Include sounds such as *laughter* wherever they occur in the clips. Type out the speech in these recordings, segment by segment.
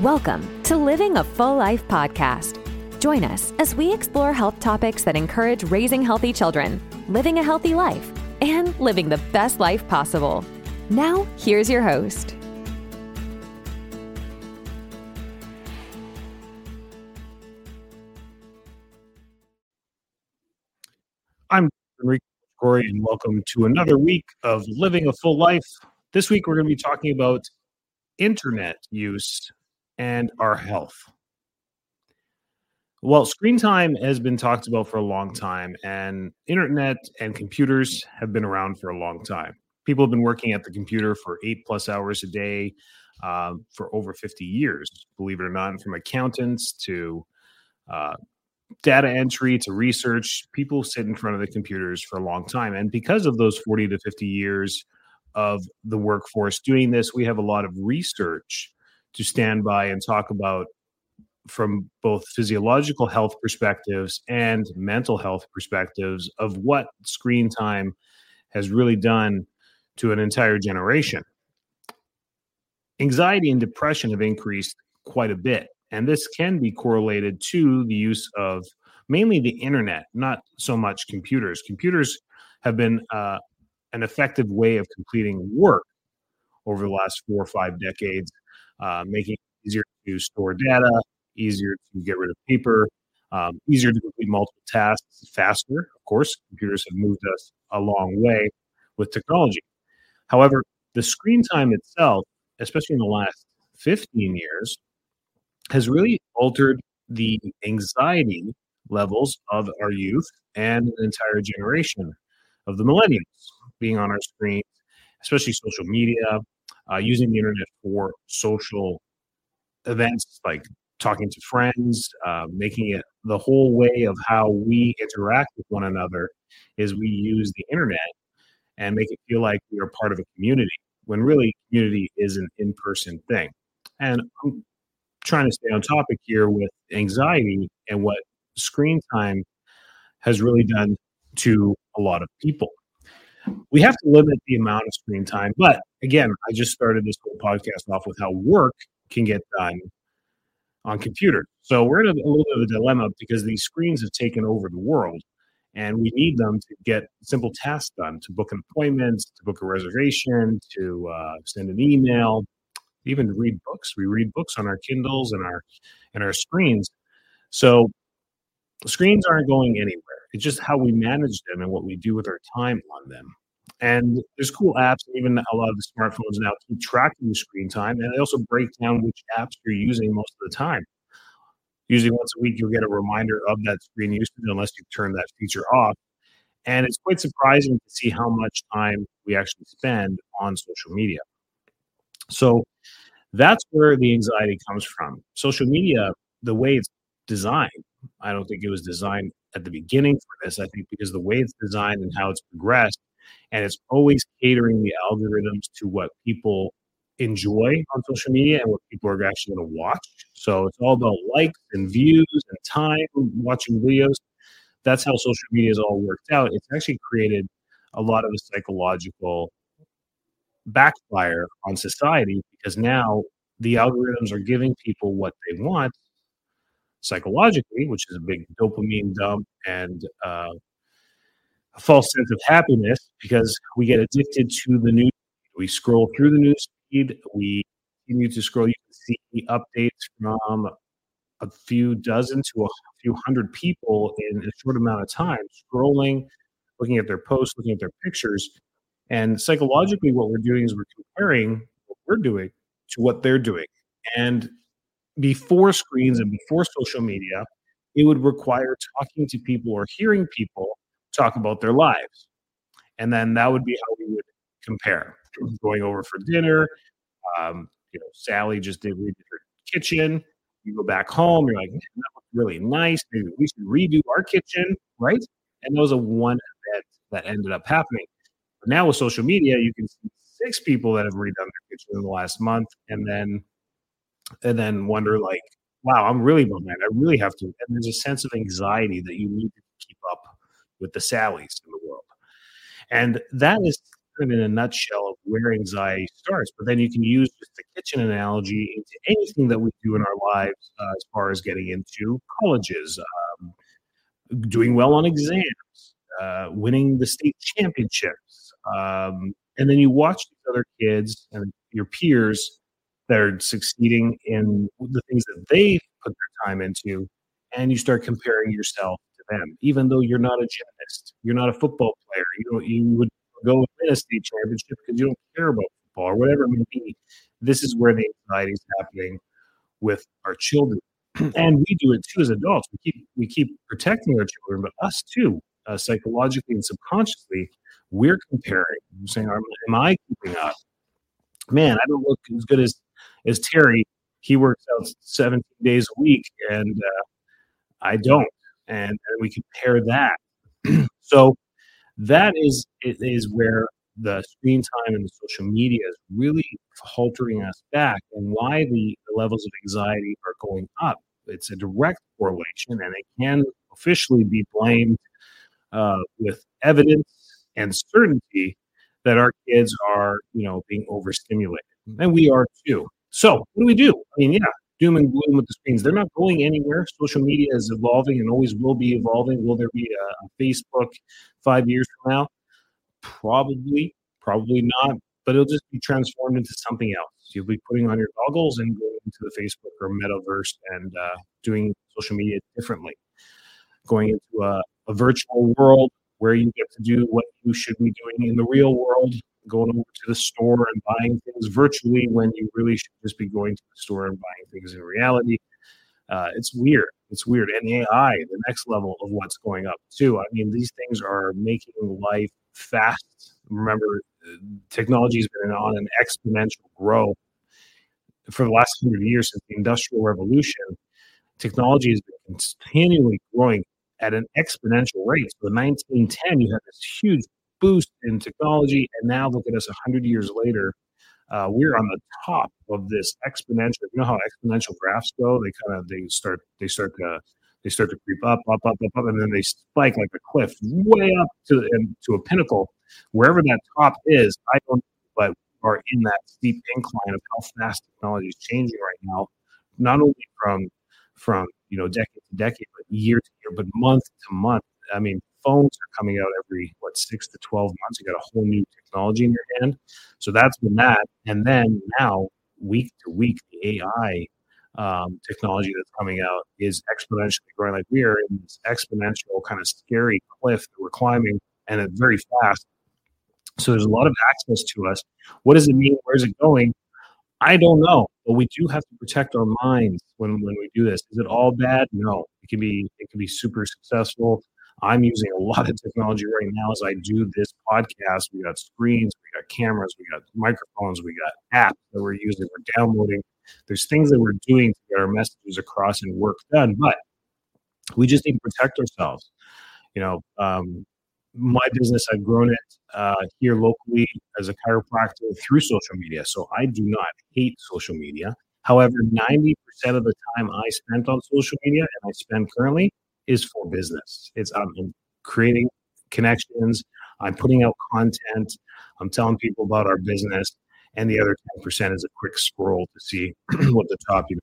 Welcome to Living a Full Life podcast. Join us as we explore health topics that encourage raising healthy children, living a healthy life, and living the best life possible. Now, here's your host. I'm Enrique Corey, and welcome to another week of Living a Full Life. This week, we're going to be talking about internet use and our health. Well, screen time has been talked about for a long time, and internet and computers have been around for a long time. People have been working at the computer for eight plus hours a day uh, for over 50 years, believe it or not, from accountants to uh, data entry to research. People sit in front of the computers for a long time. And because of those 40 to 50 years of the workforce doing this, we have a lot of research to stand by and talk about from both physiological health perspectives and mental health perspectives of what screen time has really done to an entire generation. Anxiety and depression have increased quite a bit, and this can be correlated to the use of mainly the internet, not so much computers. Computers have been uh, an effective way of completing work over the last four or five decades uh, making it easier to store data, easier to get rid of paper, um, easier to complete multiple tasks faster. Of course, computers have moved us a long way with technology. However, the screen time itself, especially in the last 15 years, has really altered the anxiety levels of our youth and an entire generation of the millennials being on our screens, especially social media, uh, using the internet for social events like talking to friends, uh, making it the whole way of how we interact with one another is we use the internet and make it feel like we are part of a community when really community is an in-person thing. And I'm trying to stay on topic here with anxiety and what screen time has really done to a lot of people we have to limit the amount of screen time. But again, I just started this whole podcast off with how work can get done on computers. So we're in a, a little bit of a dilemma because these screens have taken over the world and we need them to get simple tasks done to book an appointment, to book a reservation, to uh, send an email, even to read books. We read books on our Kindles and our and our screens. So screens aren't going anywhere. It's just how we manage them and what we do with our time on them. And there's cool apps, and even a lot of the smartphones now keep tracking your screen time, and they also break down which apps you're using most of the time. Usually, once a week, you'll get a reminder of that screen usage, unless you turn that feature off. And it's quite surprising to see how much time we actually spend on social media. So that's where the anxiety comes from. Social media, the way it's designed, I don't think it was designed at the beginning for this. I think because the way it's designed and how it's progressed, and it's always catering the algorithms to what people enjoy on social media and what people are actually going to watch. So it's all about likes and views and time watching videos. That's how social media is all worked out. It's actually created a lot of the psychological backfire on society because now the algorithms are giving people what they want psychologically, which is a big dopamine dump and uh, a false sense of happiness because we get addicted to the news. We scroll through the news feed. We continue to scroll. You can see the updates from a few dozen to a few hundred people in a short amount of time, scrolling, looking at their posts, looking at their pictures. And psychologically, what we're doing is we're comparing what we're doing to what they're doing. And before screens and before social media, it would require talking to people or hearing people talk about their lives. And then that would be how we would compare. Going over for dinner, um, you know, Sally just did redid her kitchen. You go back home, you're like, that looks really nice. Maybe we should redo our kitchen, right? And that was a one event that ended up happening. But now with social media, you can see six people that have redone their kitchen in the last month, and then and then wonder like, wow, I'm really behind. I really have to. And there's a sense of anxiety that you need to keep up with the Sallys in the world. And that is kind of in a nutshell of where anxiety starts. But then you can use just the kitchen analogy into anything that we do in our lives uh, as far as getting into colleges, um, doing well on exams, uh, winning the state championships. Um, and then you watch these other kids and your peers that are succeeding in the things that they put their time into, and you start comparing yourself to them, even though you're not a gymnast, you're not a football player. You know, you would go win a state championship because you don't care about football or whatever it may be. This is where the anxiety is happening with our children, *clears throat* and we do it too as adults. We keep we keep protecting our children, but us too, uh, psychologically and subconsciously, we're comparing. We're saying, "Am I keeping up?" Man, I don't look as good as as Terry. He works out 17 days a week, and uh, I don't. And, we compare that. *clears throat* so that is is where the screen time and the social media is really haltering us back and why the, the levels of anxiety are going up. It's a direct correlation and it can officially be blamed uh, with evidence and certainty that our kids are, you know, being overstimulated. And we are too. So what do we do? I mean, yeah, doom and gloom with the screens. They're not going anywhere. Social media is evolving and always will be evolving. Will there be a, Facebook five years from now? Probably, probably not. But it'll just be transformed into something else. You'll be putting on your goggles and going into the Facebook or metaverse and uh, doing social media differently. Going into a, a virtual world where you get to do what you should be doing in the real world going over to the store and buying things virtually when you really should just be going to the store and buying things in reality. Uh, it's weird. It's weird. And AI, the next level of what's going up too. I mean, these things are making life fast. Remember, technology has been on an exponential growth for the last hundred years since the Industrial Revolution. Technology has been continually growing at an exponential rate. So, in 1910, you had this huge boost in technology, and now look at us 100 years later. Uh, we're on the top of this exponential. You know how exponential graphs go? They kind of they start they start to they start to creep up, up, up, up, up, and then they spike like a cliff way up to and to a pinnacle. Wherever that top is, I don't. know, But are in that steep incline of how fast technology is changing right now, not only from from you know decade to decade, but year to year, but month to month. I mean, phones are coming out every what six to 12 months you got a whole new technology in your hand. So that's been that. And then now week to week the ai um, technology that's coming out is exponentially growing. Like we are in this exponential kind of scary cliff that we're climbing and it's very fast. So there's a lot of access to us. What does it mean? Where's it going? I don't know but we do have to protect our minds when when we do this. Is it all bad? No. It can be it can be super successful I'm using a lot of technology right now as I do this podcast. We got screens, we got cameras, we got microphones, we got apps that we're using, we're downloading. There's things that we're doing to get our messages across and work done, but we just need to protect ourselves. You know, um, my business, I've grown it uh, here locally as a chiropractor through social media. So I do not hate social media. However, 90% of the time I spent on social media and I spend currently is for business. It's I'm creating connections. I'm putting out content. I'm telling people about our business. And the other 10% is a quick scroll to see *clears throat* what the top you know,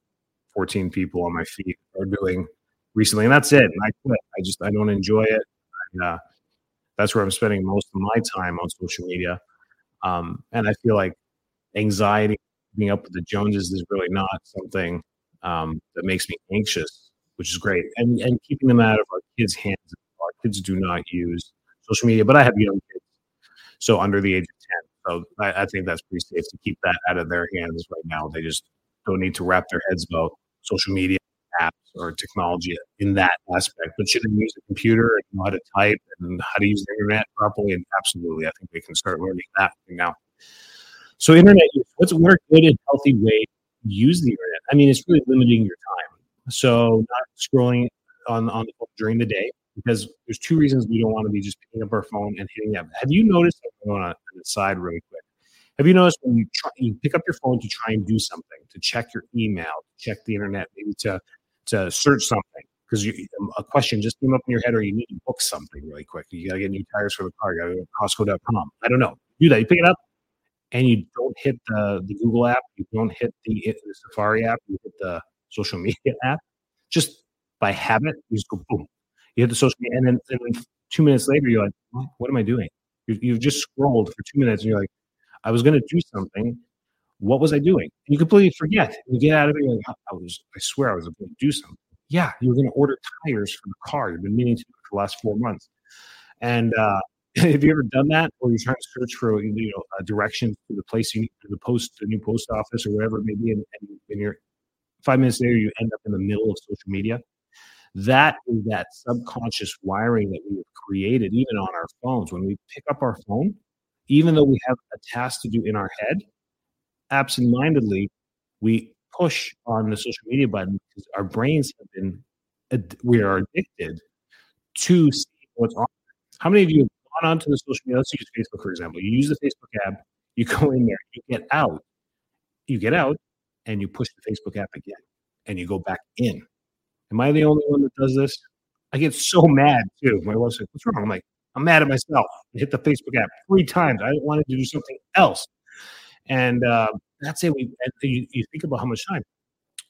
14 people on my feed are doing recently. And that's it. And I quit. I just, I don't enjoy it. And, uh, that's where I'm spending most of my time on social media. Um, and I feel like anxiety, being up with the Joneses is really not something um, that makes me anxious which is great. And and keeping them out of our kids' hands. Our kids do not use social media, but I have young kids, so under the age of 10. So I, I think that's pretty safe to keep that out of their hands right now. They just don't need to wrap their heads about social media apps or technology in that aspect. But should they use a computer and know how to type and how to use the internet properly? And absolutely, I think they can start learning that now. So internet use, what's what a good and healthy way to use the internet? I mean, it's really limiting your time. So not scrolling on on the phone during the day because there's two reasons we don't want to be just picking up our phone and hitting them. Have you noticed? I'm going on the side really quick. Have you noticed when you try, you pick up your phone to try and do something, to check your email, check the internet, maybe to to search something because um, a question just came up in your head, or you need to book something really quick. You got to get new tires for the car. You got to go to Costco.com. I don't know. do that. You pick it up and you don't hit the, the Google app, you don't hit the, the Safari app, you hit the social media *laughs* app. Just by habit, you just go boom. You hit the social media, and then, and then two minutes later, you're like, what am I doing? You, have just scrolled for two minutes, and you're like, I was going to do something. What was I doing? And you completely forget. You get out of it. Like, I was. I swear I was going to do something. Yeah, you were going to order tires for the car. You've been meaning to for the last four months. And uh, *laughs* have you ever done that, or you're trying to search for you know a direction to the place you need to the post, the new post office, or whatever it may be, and, and you're five minutes later you end up in the middle of social media. That is that subconscious wiring that we have created, even on our phones. When we pick up our phone, even though we have a task to do in our head, absentmindedly, we push on the social media button because our brains have been, we are addicted to see what's on. How many of you have gone onto the social media? Let's use Facebook, for example. You use the Facebook app, you go in there, you get out, you get out, and you push the Facebook app again, and you go back in. Am I the only one that does this? I get so mad too. My wife's like, "What's wrong?" I'm like, "I'm mad at myself." I hit the Facebook app three times. I wanted to do something else, and uh, that's it. We you, you think about how much time.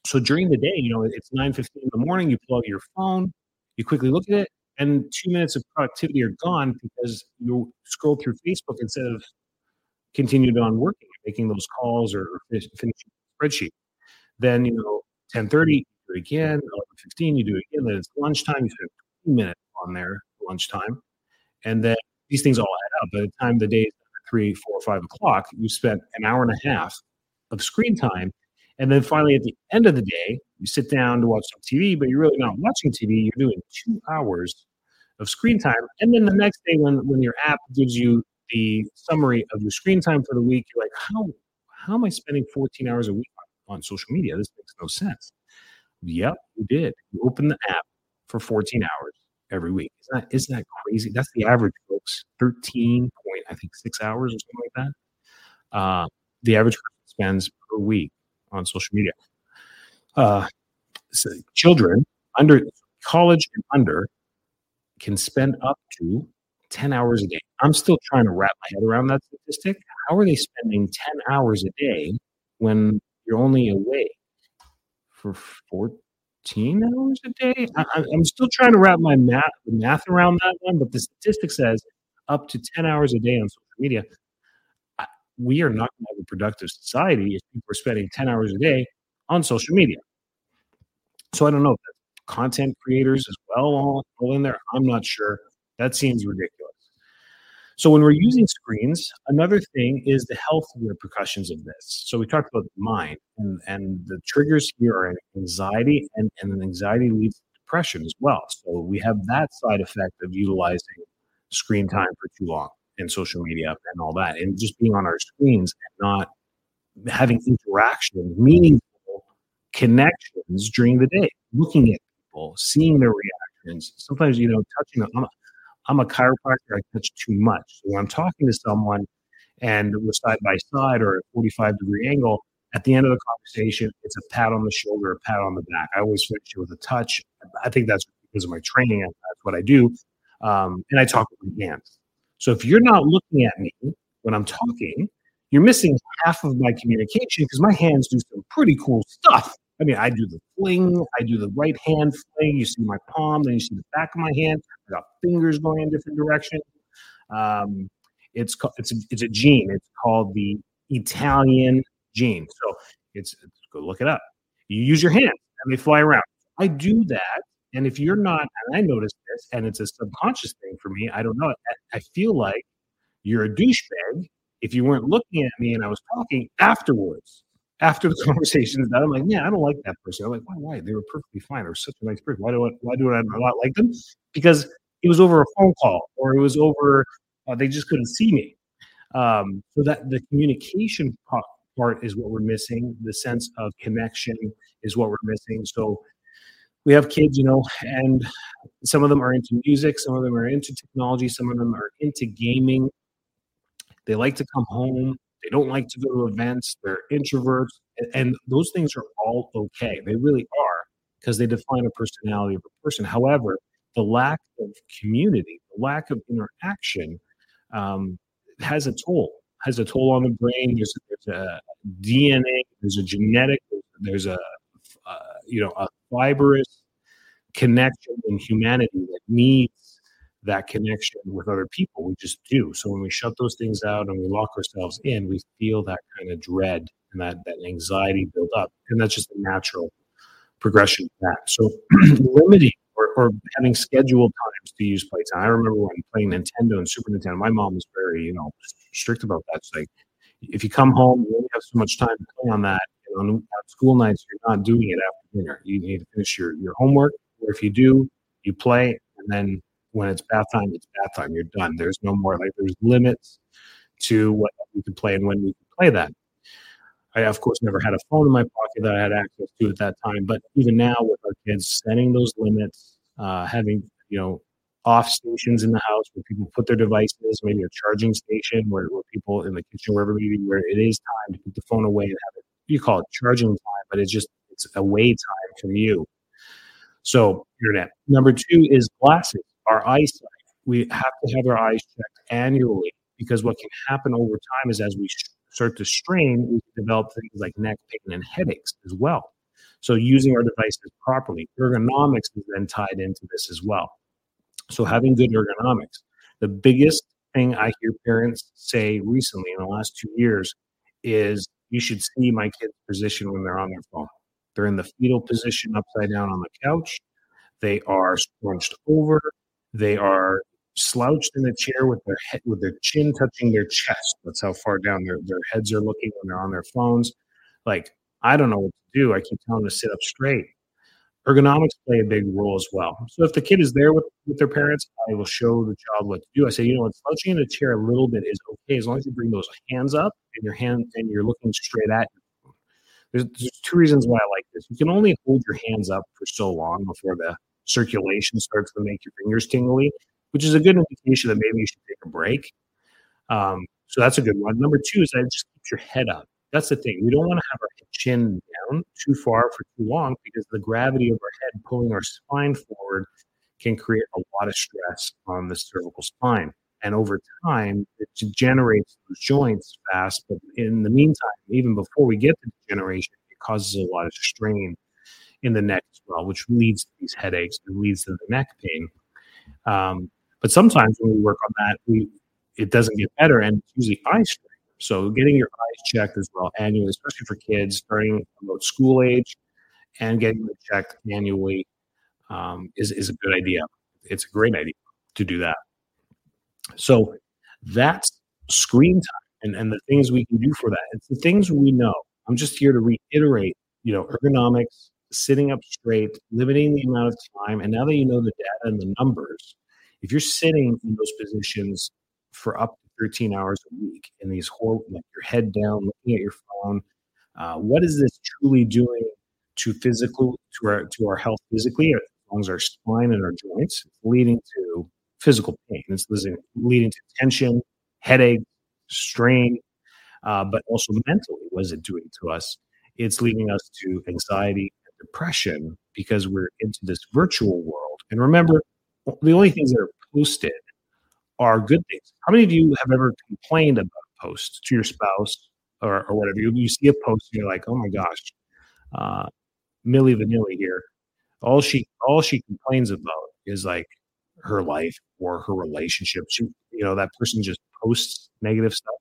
So during the day, you know, it's nine fifteen in the morning. You pull out your phone, you quickly look at it, and two minutes of productivity are gone because you scroll through Facebook instead of continued on working, making those calls or finishing spreadsheet. Then you know, ten thirty, you do it again. Eleven fifteen, you do it again. Then it's lunchtime. You spend two minutes on there lunchtime, and then these things all add up. By the time the day is three, four, five o'clock, you spent an hour and a half of screen time. And then finally, at the end of the day, you sit down to watch some TV, but you're really not watching TV. You're doing two hours of screen time. And then the next day, when, when your app gives you the summary of your screen time for the week, you're like, how, how am I spending 14 hours a week on, social media? This makes no sense. Yep, you did. You open the app for 14 hours every week. Isn't that, isn't that crazy? That's the average, folks. 13 point, I think, six hours or something like that. Uh, the average spends per week on social media. Uh, so children under college and under can spend up to 10 hours a day. I'm still trying to wrap my head around that statistic. How are they spending 10 hours a day when you're only awake for 14 hours a day? I, am still trying to wrap my math, math around that one, but the statistic says up to 10 hours a day on social media we are not going to have a productive society if people are spending 10 hours a day on social media. So I don't know content creators as well all in there. I'm not sure. That seems ridiculous. So when we're using mm-hmm. screens, another thing is the health repercussions of this. So we talked about the mind and, and the triggers here are anxiety and, and anxiety leads to depression as well. So we have that side effect of utilizing screen time for too long and social media and all that, and just being on our screens and not having interaction, meaningful connections during the day, looking at people, seeing their reactions. Sometimes, you know, touching. A, I'm a chiropractor. I touch too much. So when I'm talking to someone and we're side by side or a 45 degree angle, at the end of the conversation, it's a pat on the shoulder, a pat on the back. I always finish it with a touch. I think that's because of my training. That's what I do. Um, and I talk with my hands. So if you're not looking at me when I'm talking, you're missing half of my communication because my hands do some pretty cool stuff. I mean, I do the fling, I do the right hand fling. You see my palm, then you see the back of my hand. I got fingers going in different directions. Um, it's it's a, it's a gene. It's called the Italian gene. So it's, it's go look it up. You use your hands and they fly around. I do that and if you're not, and I notice this, and it's a subconscious thing for me, I don't know. I feel like you're a douchebag if you weren't looking at me and I was talking afterwards. After the *laughs* conversation is done, I'm like, yeah, I don't like that person. I'm like, why? Why? They were perfectly fine. They were such a nice person. Why do I? Why do I not like them? Because it was over a phone call, or it was over. Uh, they just couldn't see me. Um, so that the communication part is what we're missing. The sense of connection is what we're missing. So we have kids, you know, and some of them are into music, some of them are into technology, some of them are into gaming. They like to come home. They don't like to go to events. They're introverts. And those things are all okay. They really are because they define a personality of a person. However, the lack of community, the lack of interaction um, has a toll has a toll on the brain. There's, there's a DNA, there's a genetic, there's a uh, you know a fibrous connection in humanity that needs that connection with other people. We just do. So when we shut those things out and we lock ourselves in, we feel that kind of dread and that, that anxiety build up. And that's just a natural progression of that. So *clears throat* limiting or, or, having scheduled times to use playtime. I remember when playing Nintendo and Super Nintendo, my mom was very, you know, strict about that. It's like if you come home, you only have so much time to play on that. And on school nights, you're not doing it after dinner. You need to finish your, your homework. Or if you do, you play, and then when it's bath time, it's bath time. You're done. There's no more like there's limits to what we can play and when we can play that. I, of course, never had a phone in my pocket that I had access to at that time. But even now, with our kids setting those limits, uh, having you know off stations in the house where people put their devices, maybe a charging station where, where people in the kitchen, wherever maybe where it is time to put the phone away and have it. You call it charging time, but it's just it's away time from you. So internet. Number two is glasses. Our eyesight. We have to have our eyes checked annually because what can happen over time is as we start to strain, we develop things like neck pain and headaches as well. So using our devices properly, ergonomics is then tied into this as well. So having good ergonomics. The biggest thing I hear parents say recently in the last two years is you should see my kid's position when they're on their phone. They're in the fetal position upside down on the couch. They are scrunched over. They are slouched in a chair with their head with their chin touching their chest. That's how far down their, their heads are looking when they're on their phones. Like, I don't know what to do. I keep telling them to sit up straight. Ergonomics play a big role as well. So if the kid is there with, with their parents, I will show the child what to do. I say, you know what, slouching in a chair a little bit is okay as long as you bring those hands up and your hand and you're looking straight at. There's, there's two reasons why I like this. You can only hold your hands up for so long before the circulation starts to make your fingers tingly which is a good indication that maybe you should take a break. Um, so that's a good one. Number two is that just keeps your head up. That's the thing. We don't want to have our chin down too far for too long because the gravity of our head pulling our spine forward can create a lot of stress on the cervical spine. And over time, it generates those joints fast. But in the meantime, even before we get to degeneration, it causes a lot of strain in the neck as well, which leads to these headaches and leads to the neck pain. Um, but sometimes when we work on that, we it doesn't get better, and it's usually eye strain. So getting your eyes checked as well annually, especially for kids starting about school age, and getting them checked annually um, is is a good idea. It's a great idea to do that. So that's screen time and, and the things we can do for that. It's the things we know. I'm just here to reiterate, you know, ergonomics, sitting up straight, limiting the amount of time. And now that you know the data and the numbers, if you're sitting in those positions for up to 13 hours a week in these whole, like your head down, looking at your phone, uh, what is this truly doing to physical to our to our health physically, as long as our spine and our joints, leading to physical pain. It's leading to tension, headache, strain, uh, but also mentally, what is it doing to us? It's leading us to anxiety depression because we're into this virtual world. And remember, the only things that are posted are good things. How many of you have ever complained about a post to your spouse or, or whatever? You, you see a post and you're like, oh my gosh, uh, Milli Vanilli here. All she all she complains about is like her life or her relationship. She, you know, that person just posts negative stuff,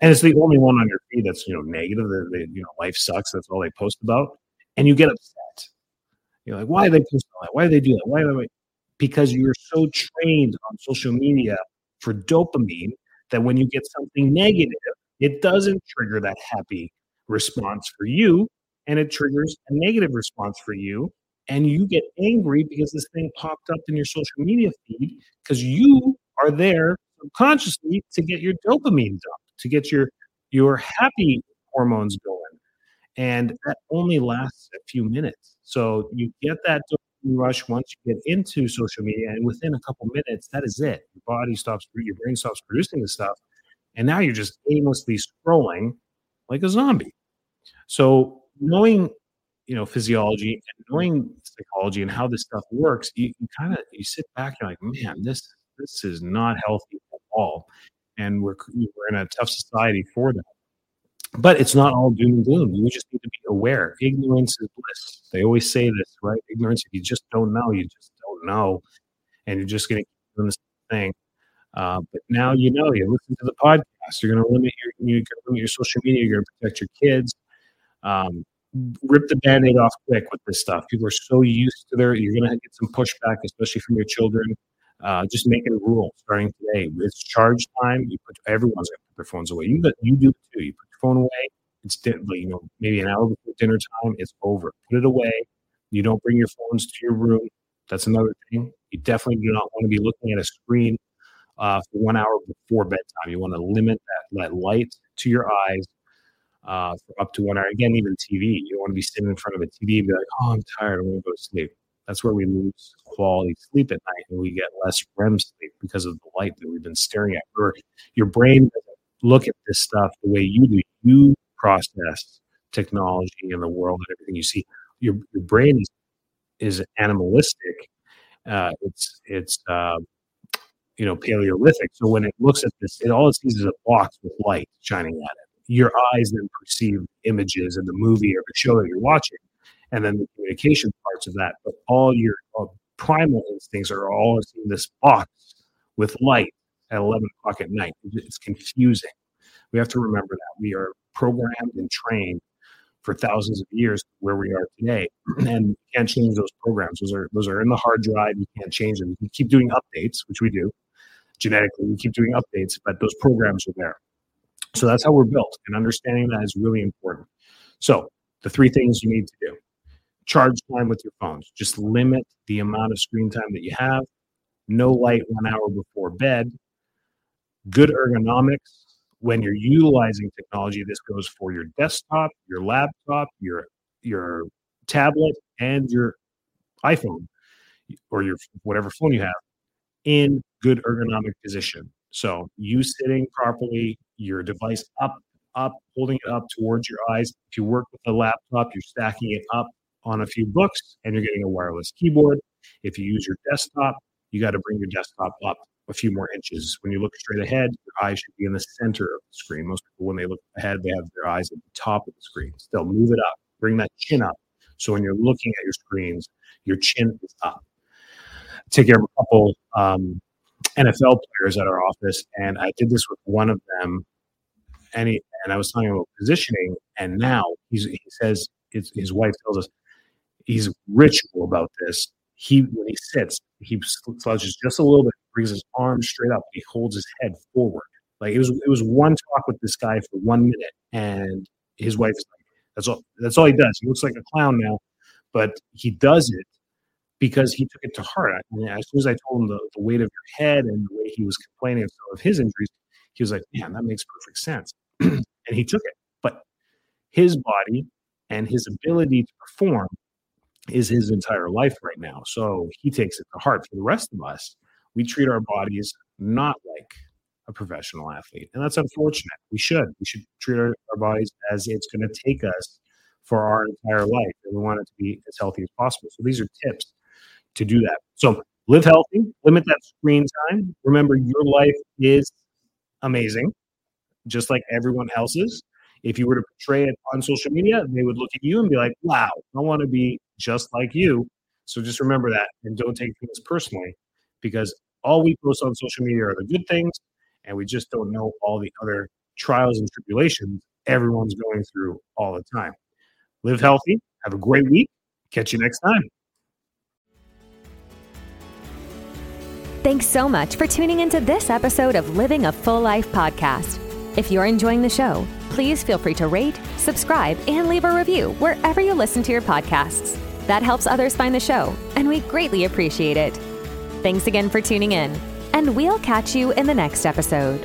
and it's the only one on your feed that's you know negative. That you know, life sucks. That's all they post about, and you get upset. You're like, why are they post that? Why do they do that? Why? why? because you're so trained on social media for dopamine that when you get something negative, it doesn't trigger that happy response for you and it triggers a negative response for you. And you get angry because this thing popped up in your social media feed because you are there subconsciously to get your dopamine dumped, to get your your happy hormones going. And mm-hmm. that only lasts a few minutes. So you get that rush once you get into social media, and within a couple minutes, that is it. Your body stops, your brain stops producing the stuff, and now you're just aimlessly scrolling like a zombie. So knowing, you know, physiology and mm-hmm. knowing psychology and how this stuff works, you, you kind of you sit back and you're like, man, this this is not healthy at all. and we're we're in a tough society for that. But it's not all doom and gloom. You just need to be aware. Ignorance is bliss. They always say this, right? Ignorance. If you just don't know, you just don't know, and you're just going to keep doing the same thing. Uh, but now you know. You listen to the podcast. You're going to limit your you're going to limit your social media. You're going to protect your kids. Um, rip the band-aid off quick with this stuff. People are so used to their you're gonna get some pushback, especially from your children. Uh, just make it a rule starting today. It's charge time. You put everyone's gonna put their phones away. You you do too. You put phone away. It's you know maybe an hour before dinner time. It's over. Put it away. You don't bring your phones to your room. That's another thing. You definitely do not want to be looking at a screen uh, for one hour before bedtime. You want to limit that, that light to your eyes uh, for up to one hour. Again, even TV. You don't want to be sitting in front of a TV and be like, oh, I'm tired. I'm going to go to sleep. That's where we lose quality sleep at night and we get less REM sleep because of the light that we've been staring at. Where your brain look at this stuff the way you do. You process technology and the world and everything you see. Your, your brain is, is animalistic. Uh, it's it's uh, you know Paleolithic. So when it looks at this, it all it sees is a box with light shining at it your eyes then perceive images in the movie or the show that you're watching, and then the communication parts of that. But all your primal instincts are all in this box with light at 11 o'clock at night. It's confusing. We have to remember that we are programmed and trained for thousands of years where we are today, *clears throat* and you can't change those programs. Those are those are in the hard drive. You can't change them. You can keep doing updates, which we do genetically. We keep doing updates, but those programs are there. So that's how we're built, and understanding that is really important. So, the three things you need to do charge time with your phones, just limit the amount of screen time that you have, no light one hour before bed, good ergonomics. When you're utilizing technology, this goes for your desktop, your laptop, your your tablet, and your iPhone or your whatever phone you have in good ergonomic position. So you sitting properly, your device up, up, holding it up towards your eyes. If you work with a laptop, you're stacking it up on a few books and you're getting a wireless keyboard. If you use your desktop, you got to bring your desktop up a few more inches. When you look straight ahead, your eyes should be in the center of the screen. Most people, when they look ahead, they have their eyes at the top of the screen. Still, move it up, bring that chin up. So when you're looking at your screens, your chin is up. Take care of a couple um, NFL players at our office, and I did this with one of them. And he, and I was talking about positioning, and now he says his wife tells us he's ritual about this. He when he sits, he slouches just a little bit, brings his arms straight up, he holds his head forward. Like it was it was one talk with this guy for one minute, and his wife is like, "That's all. That's all he does. He looks like a clown now, but he does it because he took it to heart. I mean, as soon as I told him the, the weight of your head and the way he was complaining of some of his injuries, he was like, man, that makes perfect sense. *clears throat* and he took it. But his body and his ability to perform is his entire life right now. So he takes it to heart. For the rest of us, we treat our bodies not like a professional athlete. And that's unfortunate. We should. We should treat our, our bodies as it's going to take us for our entire life. And we want it to be as healthy as possible. So these are tips to do that. So live healthy, limit that screen time. Remember, your life is amazing, just like everyone else's. If you were to portray it on social media, they would look at you and be like, wow, I want to be just like you. So just remember that and don't take things personally because all we post on social media are the good things and we just don't know all the other trials and tribulations everyone's going through all the time. Live healthy. Have a great week. Catch you next time. Thanks so much for tuning into this episode of Living a Full Life podcast. If you're enjoying the show, please feel free to rate, subscribe, and leave a review wherever you listen to your podcasts. That helps others find the show, and we greatly appreciate it. Thanks again for tuning in, and we'll catch you in the next episode.